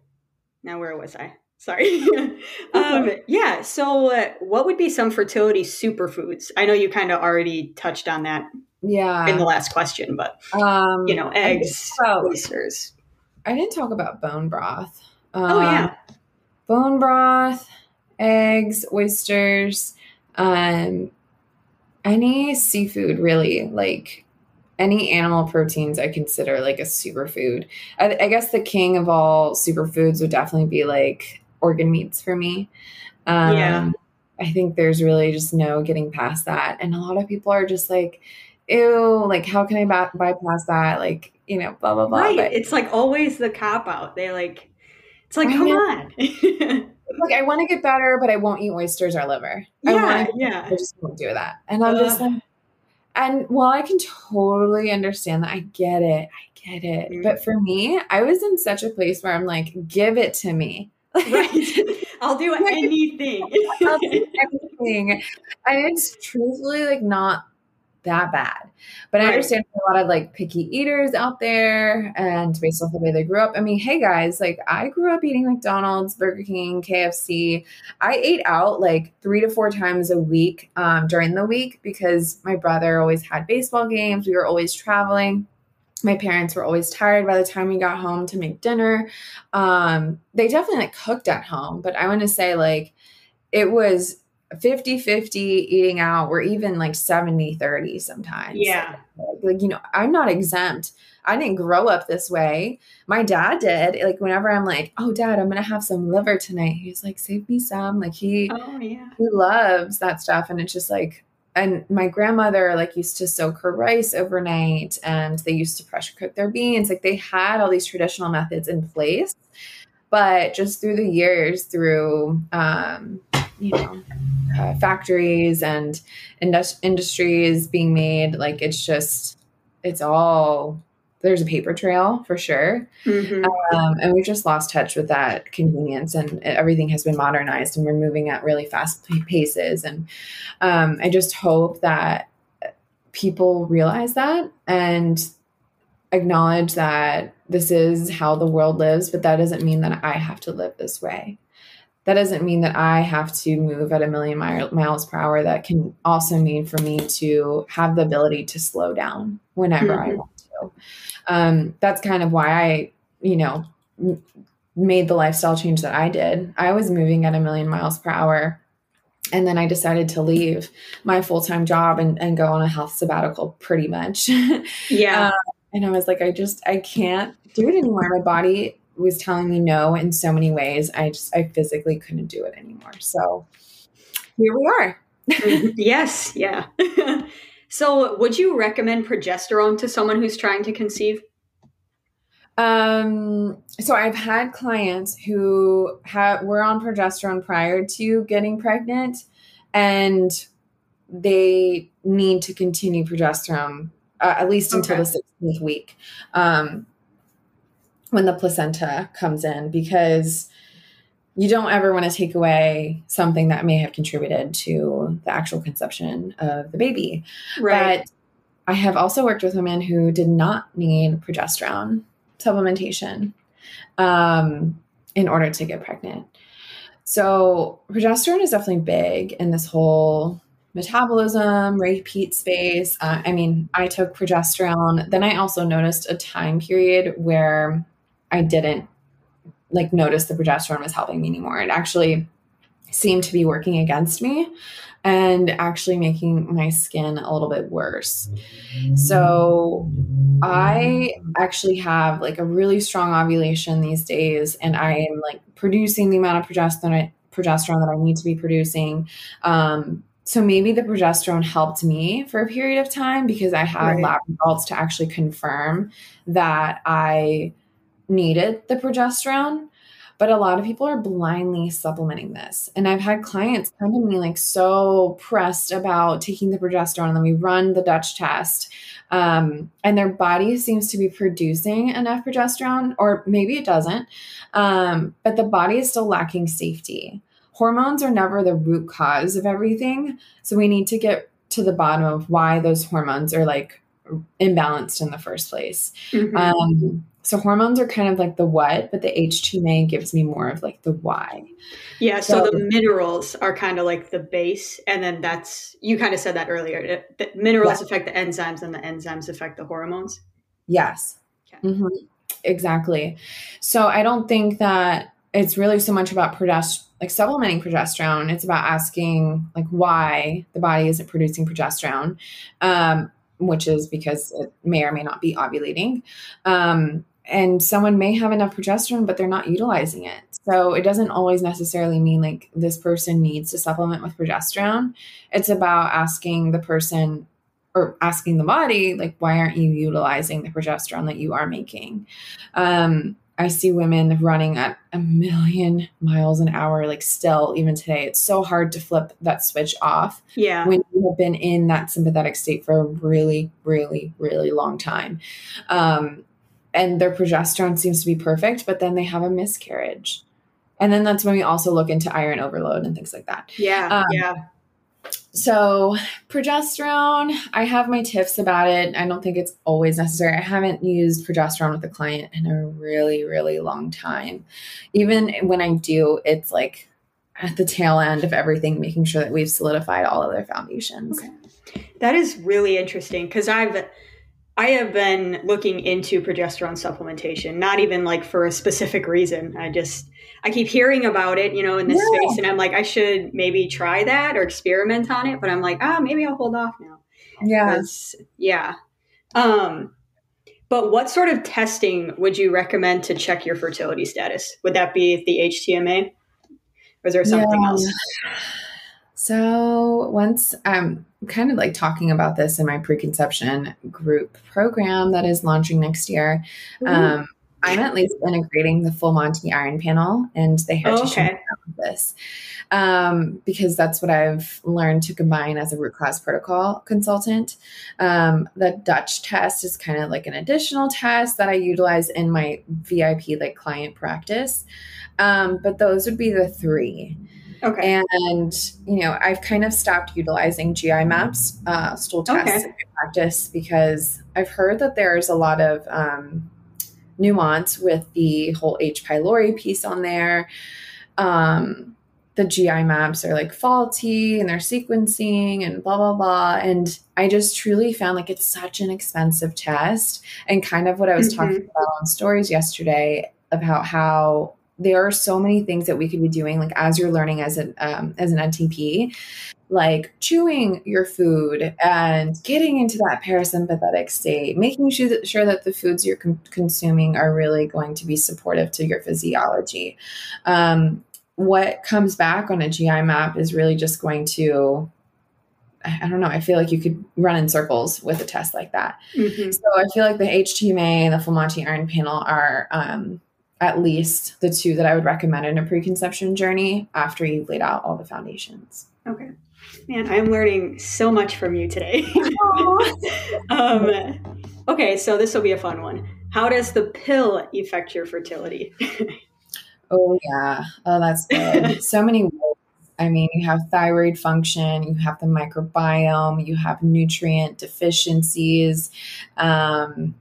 S1: Now, where was I? Sorry. um, yeah. So, uh, what would be some fertility superfoods? I know you kind of already touched on that
S2: yeah
S1: in the last question but um you know eggs about, oysters
S2: i didn't talk about bone broth
S1: um, oh yeah um,
S2: bone broth eggs oysters um any seafood really like any animal proteins i consider like a superfood I, I guess the king of all superfoods would definitely be like organ meats for me um yeah I think there's really just no getting past that. And a lot of people are just like, ew, like how can I bypass that? Like, you know, blah blah blah.
S1: Right. But, it's like always the cop out. They like, it's like, I come know. on.
S2: like I want to get better, but I won't eat oysters or liver.
S1: Yeah, I yeah.
S2: I just won't do that. And I'm just like, and while I can totally understand that, I get it. I get it. Mm-hmm. But for me, I was in such a place where I'm like, give it to me.
S1: Right. I'll do anything.
S2: I'll do anything. And it's truthfully like not that bad. But right. I understand a lot of like picky eaters out there and based off the way they grew up. I mean, hey guys, like I grew up eating McDonald's, Burger King, KFC. I ate out like three to four times a week um, during the week because my brother always had baseball games. We were always traveling. My parents were always tired by the time we got home to make dinner. Um, they definitely like cooked at home, but I want to say like it was 50 50 eating out or even like 70 30 sometimes.
S1: Yeah.
S2: Like, like, you know i'm not exempt. I didn't grow up this way. My dad did like whenever i'm like oh dad i'm gonna have some liver tonight he's like save me some like he
S1: oh yeah.
S2: he loves that stuff and it's just like and my grandmother like used to soak her rice overnight and they used to pressure cook their beans. Like they had all these traditional methods in place But just through the years, through um, you know uh, factories and indus- industries being made, like it's just it's all there's a paper trail for sure. Mm-hmm. Um, and we've just lost touch with that convenience and everything has been modernized and we're moving at really fast paces. And um, I just hope that people realize that and acknowledge that this is how the world lives, but that doesn't mean that I have to live this way. That doesn't mean that I have to move at a million miles per hour. That can also mean for me to have the ability to slow down whenever mm-hmm. I want to. Um, that's kind of why I, you know, m- made the lifestyle change that I did. I was moving at a million miles per hour and then I decided to leave my full time job and, and go on a health sabbatical pretty much.
S1: Yeah. um,
S2: and I was like, I just, I can't do it anymore. My body was telling me no in so many ways. I just, I physically couldn't do it anymore. So here we are.
S1: Yes. Yeah. so would you recommend progesterone to someone who's trying to conceive?
S2: Um, so I've had clients who have were on progesterone prior to getting pregnant and they need to continue progesterone uh, at least until okay. the 16th week. Um, when the placenta comes in because you don't ever want to take away something that may have contributed to the actual conception of the baby. Right. But I have also worked with women who did not need progesterone supplementation um, in order to get pregnant. So, progesterone is definitely big in this whole metabolism, repeat space. Uh, I mean, I took progesterone. Then I also noticed a time period where I didn't like notice the progesterone was helping me anymore. It actually seemed to be working against me and actually making my skin a little bit worse. So I actually have like a really strong ovulation these days and I am like producing the amount of progesterone progesterone that I need to be producing. Um, so maybe the progesterone helped me for a period of time because I had right. lab results to actually confirm that I needed the progesterone but a lot of people are blindly supplementing this. And I've had clients come to me like so pressed about taking the progesterone, and then we run the Dutch test. Um, and their body seems to be producing enough progesterone, or maybe it doesn't, um, but the body is still lacking safety. Hormones are never the root cause of everything. So we need to get to the bottom of why those hormones are like imbalanced in the first place. Mm-hmm. Um, so hormones are kind of like the what, but the HTMA gives me more of like the why.
S1: Yeah, so, so the minerals are kind of like the base, and then that's you kind of said that earlier. The minerals yeah. affect the enzymes, and the enzymes affect the hormones.
S2: Yes, okay. mm-hmm. exactly. So I don't think that it's really so much about progest- like supplementing progesterone. It's about asking like why the body isn't producing progesterone. Um, which is because it may or may not be ovulating. Um, and someone may have enough progesterone but they're not utilizing it. So it doesn't always necessarily mean like this person needs to supplement with progesterone. It's about asking the person or asking the body like why aren't you utilizing the progesterone that you are making? Um, i see women running at a million miles an hour like still even today. It's so hard to flip that switch off
S1: yeah.
S2: when you have been in that sympathetic state for a really really really long time. Um, and their progesterone seems to be perfect, but then they have a miscarriage. And then that's when we also look into iron overload and things like that.
S1: Yeah. Um, yeah.
S2: So, progesterone, I have my tips about it. I don't think it's always necessary. I haven't used progesterone with a client in a really, really long time. Even when I do, it's like at the tail end of everything, making sure that we've solidified all of their foundations. Okay.
S1: That is really interesting because I've I have been looking into progesterone supplementation, not even like for a specific reason. I just I keep hearing about it, you know, in this yeah. space, and I'm like, I should maybe try that or experiment on it, but I'm like, ah, maybe I'll hold off now.
S2: Yeah,
S1: yeah. Um, but what sort of testing would you recommend to check your fertility status? Would that be the HTMA, or is there something yeah. else?
S2: So once I'm kind of like talking about this in my preconception group program that is launching next year, um, I'm at least integrating the full Monty iron panel and the hair
S1: Oh,
S2: tissue
S1: okay.
S2: analysis um, because that's what I've learned to combine as a root cause protocol consultant. Um, the Dutch test is kind of like an additional test that I utilize in my VIP like client practice. Um, but those would be the three.
S1: Okay.
S2: And, you know, I've kind of stopped utilizing GI maps, uh, stool tests
S1: Okay.
S2: in my practice because I've heard that there's a lot of um, nuance with the whole H. pylori piece on there. Um, the GI maps are like faulty and they're sequencing and blah, blah, blah. And I just truly found like it's such an expensive test. And kind of what I was talking about on stories yesterday about how there are so many things that we could be doing like as you're learning as an um, as an ntp like chewing your food and getting into that parasympathetic state making sure that, sure that the foods you're con- consuming are really going to be supportive to your physiology um, what comes back on a gi map is really just going to I don't know. I feel like you could run in circles with a test like that.
S1: Mhm.
S2: So I feel like the HTMA and the Full Monty Iron Panel are um, at least the two that I would recommend in a preconception journey after you've laid out all the foundations.
S1: Okay. Man, I'm learning so much from you today. um, okay, so this will be a fun one. How does the pill affect your fertility?
S2: Oh yeah, oh that's good. so many. ways. I mean, you have thyroid function, you have the microbiome, you have nutrient deficiencies. Um,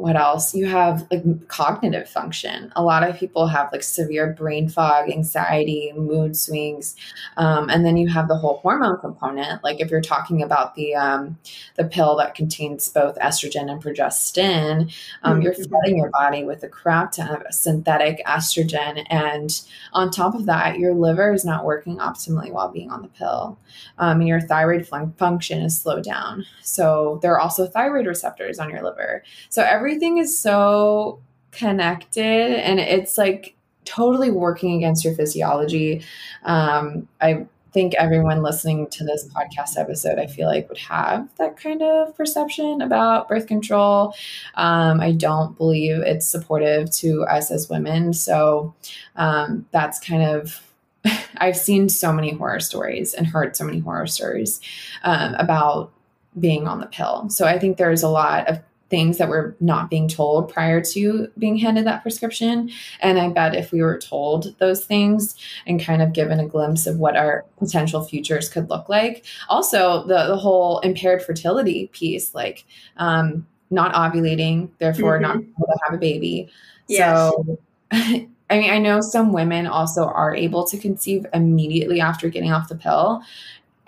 S2: what else? You have like cognitive function. A lot of people have like severe brain fog, anxiety, mood swings, um, and then you have the whole hormone component. Like if you're talking about the um, the pill that contains both estrogen and progestin, um, you're
S1: Mhm.
S2: flooding your body with a crap ton of synthetic estrogen, and on top of that, your liver is not working optimally while being on the pill, um, and your thyroid fun- function is slowed down. So there are also thyroid receptors on your liver. So everything is so connected, and it's like totally working against your physiology. Um, I think everyone listening to this podcast episode, I feel like would have that kind of perception about birth control. Um, I don't believe it's supportive to us as women. So um, that's kind of, I've seen so many horror stories and heard so many horror stories um, about being on the pill. So I think there's a lot of things that we're not being told prior to being handed that prescription. And I bet if we were told those things and kind of given a glimpse of what our potential futures could look like, also the, the whole impaired fertility piece, like um, not ovulating, therefore not
S1: Mhm.
S2: able to have a baby.
S1: Yes.
S2: So, I mean, I know some women also are able to conceive immediately after getting off the pill.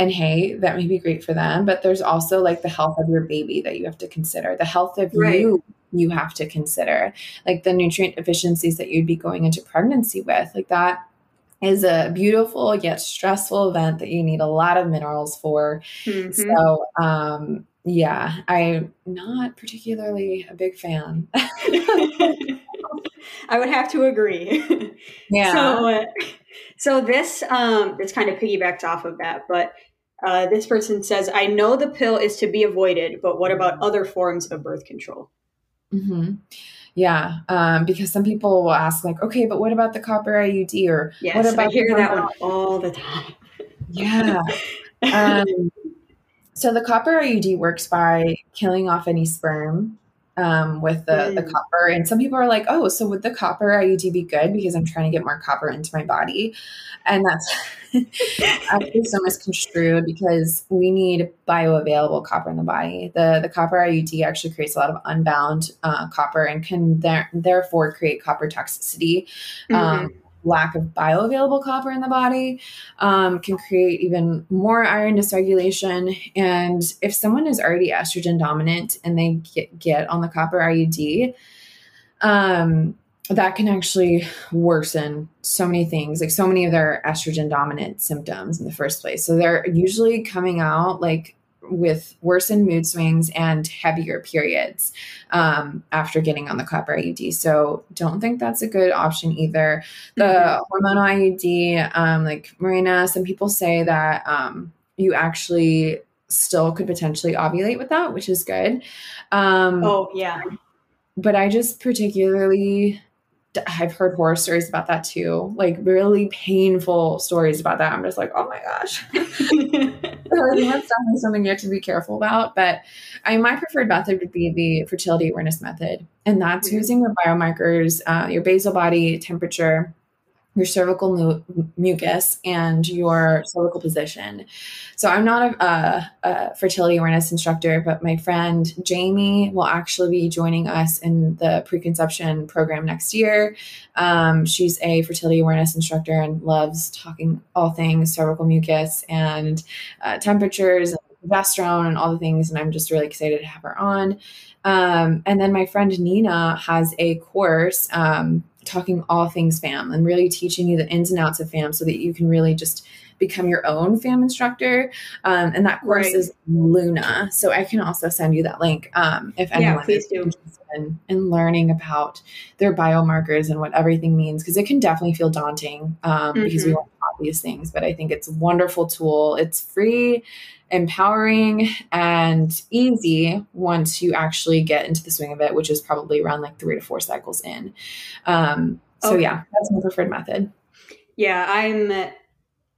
S2: And hey, that may be great for them, but there's also like the health of your baby that you have to consider, the health of
S1: Right.
S2: you you have to consider, like the nutrient deficiencies that you'd be going into pregnancy with. Like that is a beautiful yet stressful event that you need a lot of minerals for.
S1: Mhm.
S2: So, um, yeah, I'm not particularly a big fan.
S1: I would have to agree.
S2: yeah.
S1: So, uh, so this um, this kind of piggybacks off of that, but uh, this person says, "I know the pill is to be avoided, but what about other forms of birth control?"
S2: hmm Yeah, um, because some people will ask, like, okay, but what about the copper IUD or
S1: Yes,
S2: what
S1: I hear that one all the time.
S2: Yeah. um, so the copper IUD works by killing off any sperm um, with the, the
S1: Mm.
S2: copper. And some people are like, oh, so would the copper IUD be good because I'm trying to get more copper into my body? And that's actually so misconstrued because we need bioavailable copper in the body. The the copper IUD actually creates a lot of unbound uh, copper and can there, therefore create copper toxicity. Um,
S1: Mhm.
S2: Lack of bioavailable copper in the body um, can create even more iron dysregulation. And if someone is already estrogen dominant and they get, get on the copper IUD, um, that can actually worsen so many things, like so many of their estrogen dominant symptoms in the first place. So they're usually coming out like with worsened mood swings and heavier periods um, after getting on the copper IUD. So don't think that's a good option either. The
S1: Mhm.
S2: hormonal IUD, um, like Mirena, some people say that um, you actually still could potentially ovulate with that, which is good. Um,
S1: Oh yeah,
S2: but I just particularly I've heard horror stories about that too, like really painful stories about that. I'm just like, oh my gosh. so I think that's definitely something you have to be careful about. But I mean, my preferred method would be the fertility awareness method, and that's mm-hmm. using the biomarkers, uh, your basal body temperature, your cervical mu- mucus and your cervical position. So I'm not a, a, a, fertility awareness instructor, but my friend Jamie will actually be joining us in the preconception program next year. Um, she's a fertility awareness instructor and loves talking all things cervical mucus and uh, temperatures and progesterone and all the things. And I'm just really excited to have her on. Um, and then my friend Nina has a course. Um, talking all things fam and really teaching you the ins and outs of fam so that you can really just become your own fam instructor um, and that course right. is luna so i can also send you that link um, if anyone yeah, is interested in, in, learning about their biomarkers and what everything means because it can definitely feel daunting um, mm-hmm. because we want obvious things but i think it's a wonderful tool it's free empowering and easy once you actually get into the swing of it, which is probably around like three to four cycles in. Um, so okay. yeah, that's my preferred method.
S1: Yeah, I'm.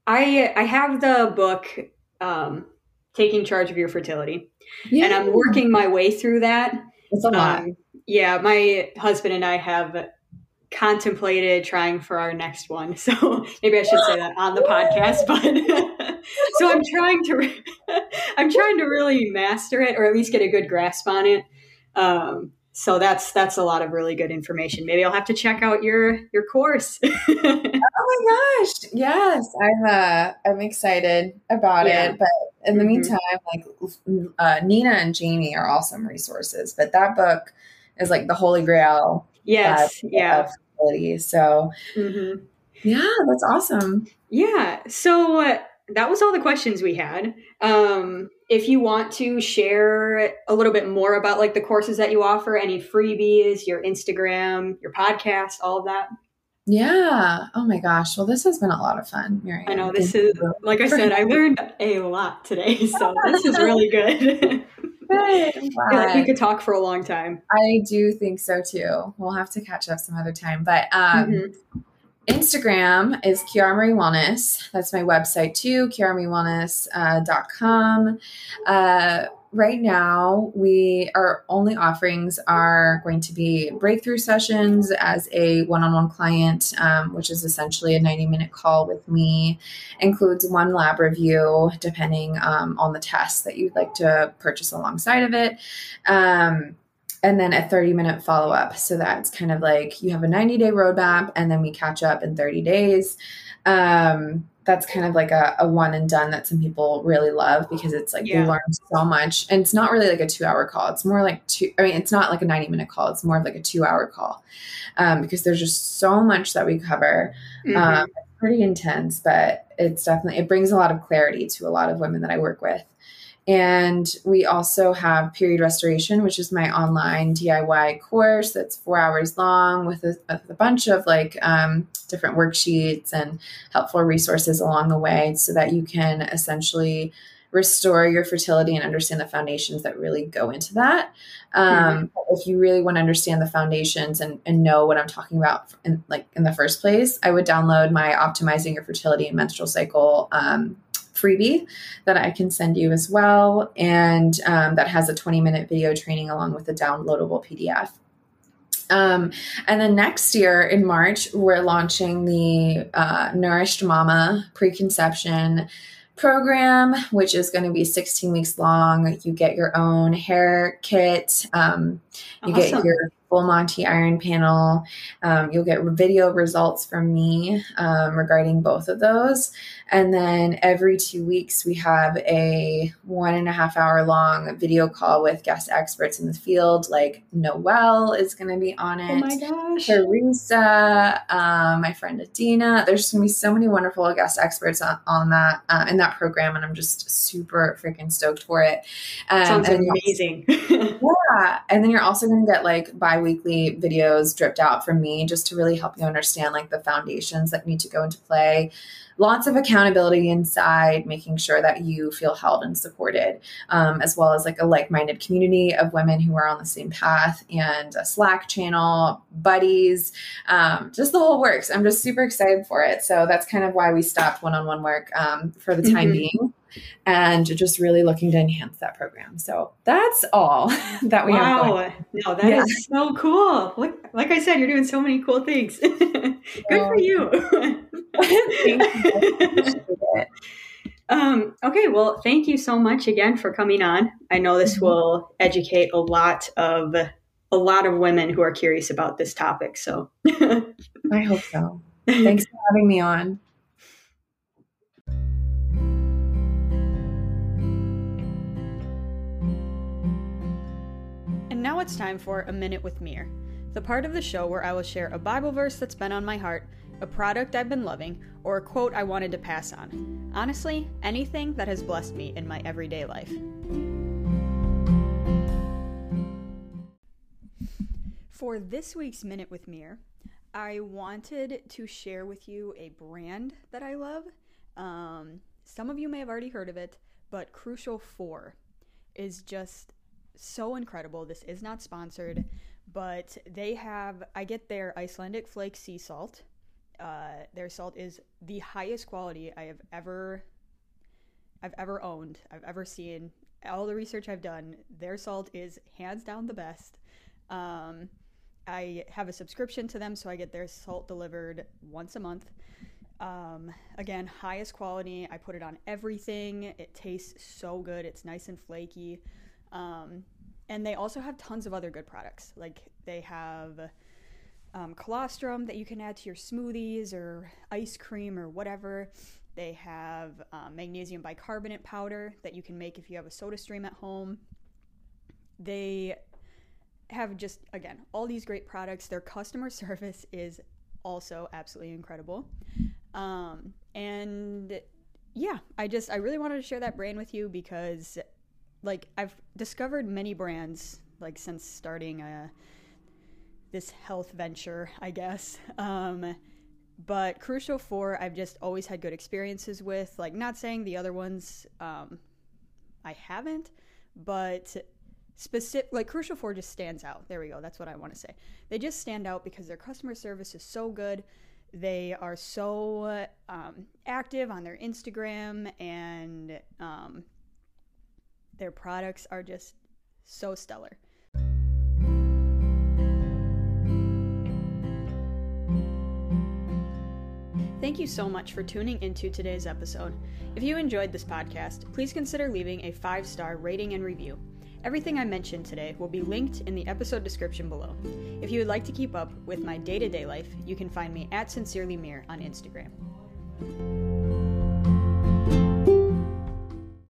S1: I I have the book um, "Taking Charge of Your Fertility," yeah. and I'm working my way through that.
S2: It's a lot. Um,
S1: yeah, my husband and I have contemplated trying for our next one. So maybe I should say that on the podcast, but so I'm trying to I'm trying to really master it or at least get a good grasp on it. Um, so that's that's a lot of really good information. Maybe I'll have to check out your your course.
S2: oh my gosh. Yes, I'm uh I'm excited about yeah. it, but in the mm-hmm. meantime like uh, Nina and Jamie are awesome resources, but that book is like the holy grail
S1: Yes. Uh, yeah
S2: ability. So, mm-hmm. yeah, that's awesome.
S1: Yeah. So uh, that was all the questions we had. Um, if you want to share a little bit more about like the courses that you offer, any freebies, your Instagram, your podcast, all of that.
S2: Yeah. Oh my gosh. Well, this has been a lot of fun, Miriam.
S1: I know this Thank is, like I said, I learned a lot today. So this is really good. Good. like we could talk for a long time.
S2: I do think so too. We'll have to catch up some other time. But um, mm-hmm. Instagram is Kiara Marie Wellness. That's my website too, kiaramariewellness.com. Uh, uh, right now we our only offerings are going to be breakthrough sessions as a one-on-one client um, which is essentially a 90 minute call with me includes one lab review depending um, on the test that you'd like to purchase alongside of it um, and then a 30 minute follow up. So that's kind of like you have a 90 day roadmap and then we catch up in 30 days. Um, that's kind of like a, a, one and done that some people really love because it's like yeah. they learn so much and it's not really like a two hour call it's more like two i mean it's not like a 90 minute call it's more of like a two hour call um, because there's just so much that we cover mm-hmm. um, it's pretty intense but it's definitely it brings a lot of clarity to a lot of women that i work with and we also have Period Restoration, which is my online DIY course that's four hours long with a, a bunch of like um, different worksheets and helpful resources along the way so that you can essentially restore your fertility and understand the foundations that really go into that. Um, mm-hmm. If you really want to understand the foundations and, and know what I'm talking about in, like in the first place, I would download my Optimizing Your Fertility and Menstrual Cycle um, freebie that I can send you as well. And um, that has a 20 minute video training along with a downloadable PDF. Um, and then next year in March, we're launching the uh, Nourished Mama preconception program, which is going to be 16 weeks long. You get your own hair kit, um, you awesome. get your full Monty Iron panel. Um, you'll get video results from me um, regarding both of those. And then every two weeks, we have a one and a half hour long video call with guest experts in the field, like Noelle is going to be on it. Oh
S1: my gosh.
S2: Teresa, um, my friend Adina. There's going to be so many wonderful guest experts on, on that uh, in that program. And I'm just super freaking stoked for it.
S1: Um, Sounds amazing.
S2: yeah. And then you're also going to get like bi weekly videos dripped out from me just to really help you understand like the foundations that need to go into play lots of accountability inside, making sure that you feel held and supported, um, as well as like a like minded community of women who are on the same path and a Slack channel, buddies, um, just the whole works. I'm just super excited for it. So that's kind of why we stopped one on one work um, for the time mm-hmm. being and just really looking to enhance that program. So that's all that we wow.
S1: have. Wow. No, that yeah. is so cool. Like, like I said, you're doing so many cool things. Good for you. um, okay, well, thank you so much again for coming on. I know this mm-hmm. will educate a lot of a lot of women who are curious about this topic. So
S2: I hope so. Thanks for having me on.
S1: Now it's time for A Minute with Mir, the part of the show where I will share a Bible verse that's been on my heart a product I've been loving, or a quote I wanted to pass on. Honestly, anything that has blessed me in my everyday life. For this week's Minute with Mir, I wanted to share with you a brand that I love. Um, some of you may have already heard of it, but Crucial 4 is just so incredible. This is not sponsored, but they have, I get their Icelandic flake sea salt uh, their salt is the highest quality I have ever I've ever owned, I've ever seen. All the research I've done, their salt is hands down the best. Um, I have a subscription to them, so I get their salt delivered once a month. Um, again, highest quality. I put it on everything. It tastes so good. It's nice and flaky. Um, and they also have tons of other good products. Like they have um, colostrum that you can add to your smoothies or ice cream or whatever. They have um, magnesium bicarbonate powder that you can make if you have a soda stream at home. They have just, again, all these great products. Their customer service is also absolutely incredible. Um, and yeah, I just, I really wanted to share that brand with you because, like, I've discovered many brands, like, since starting a this health venture, I guess. Um, but Crucial 4, I've just always had good experiences with. Like, not saying the other ones um, I haven't, but specific like Crucial 4 just stands out. There we go. That's what I want to say. They just stand out because their customer service is so good. They are so um, active on their Instagram, and um, their products are just so stellar. Thank you so much for tuning into today's episode. If you enjoyed this podcast, please consider leaving a five star rating and review. Everything I mentioned today will be linked in the episode description below. If you would like to keep up with my day to day life, you can find me at Sincerely Mir on Instagram.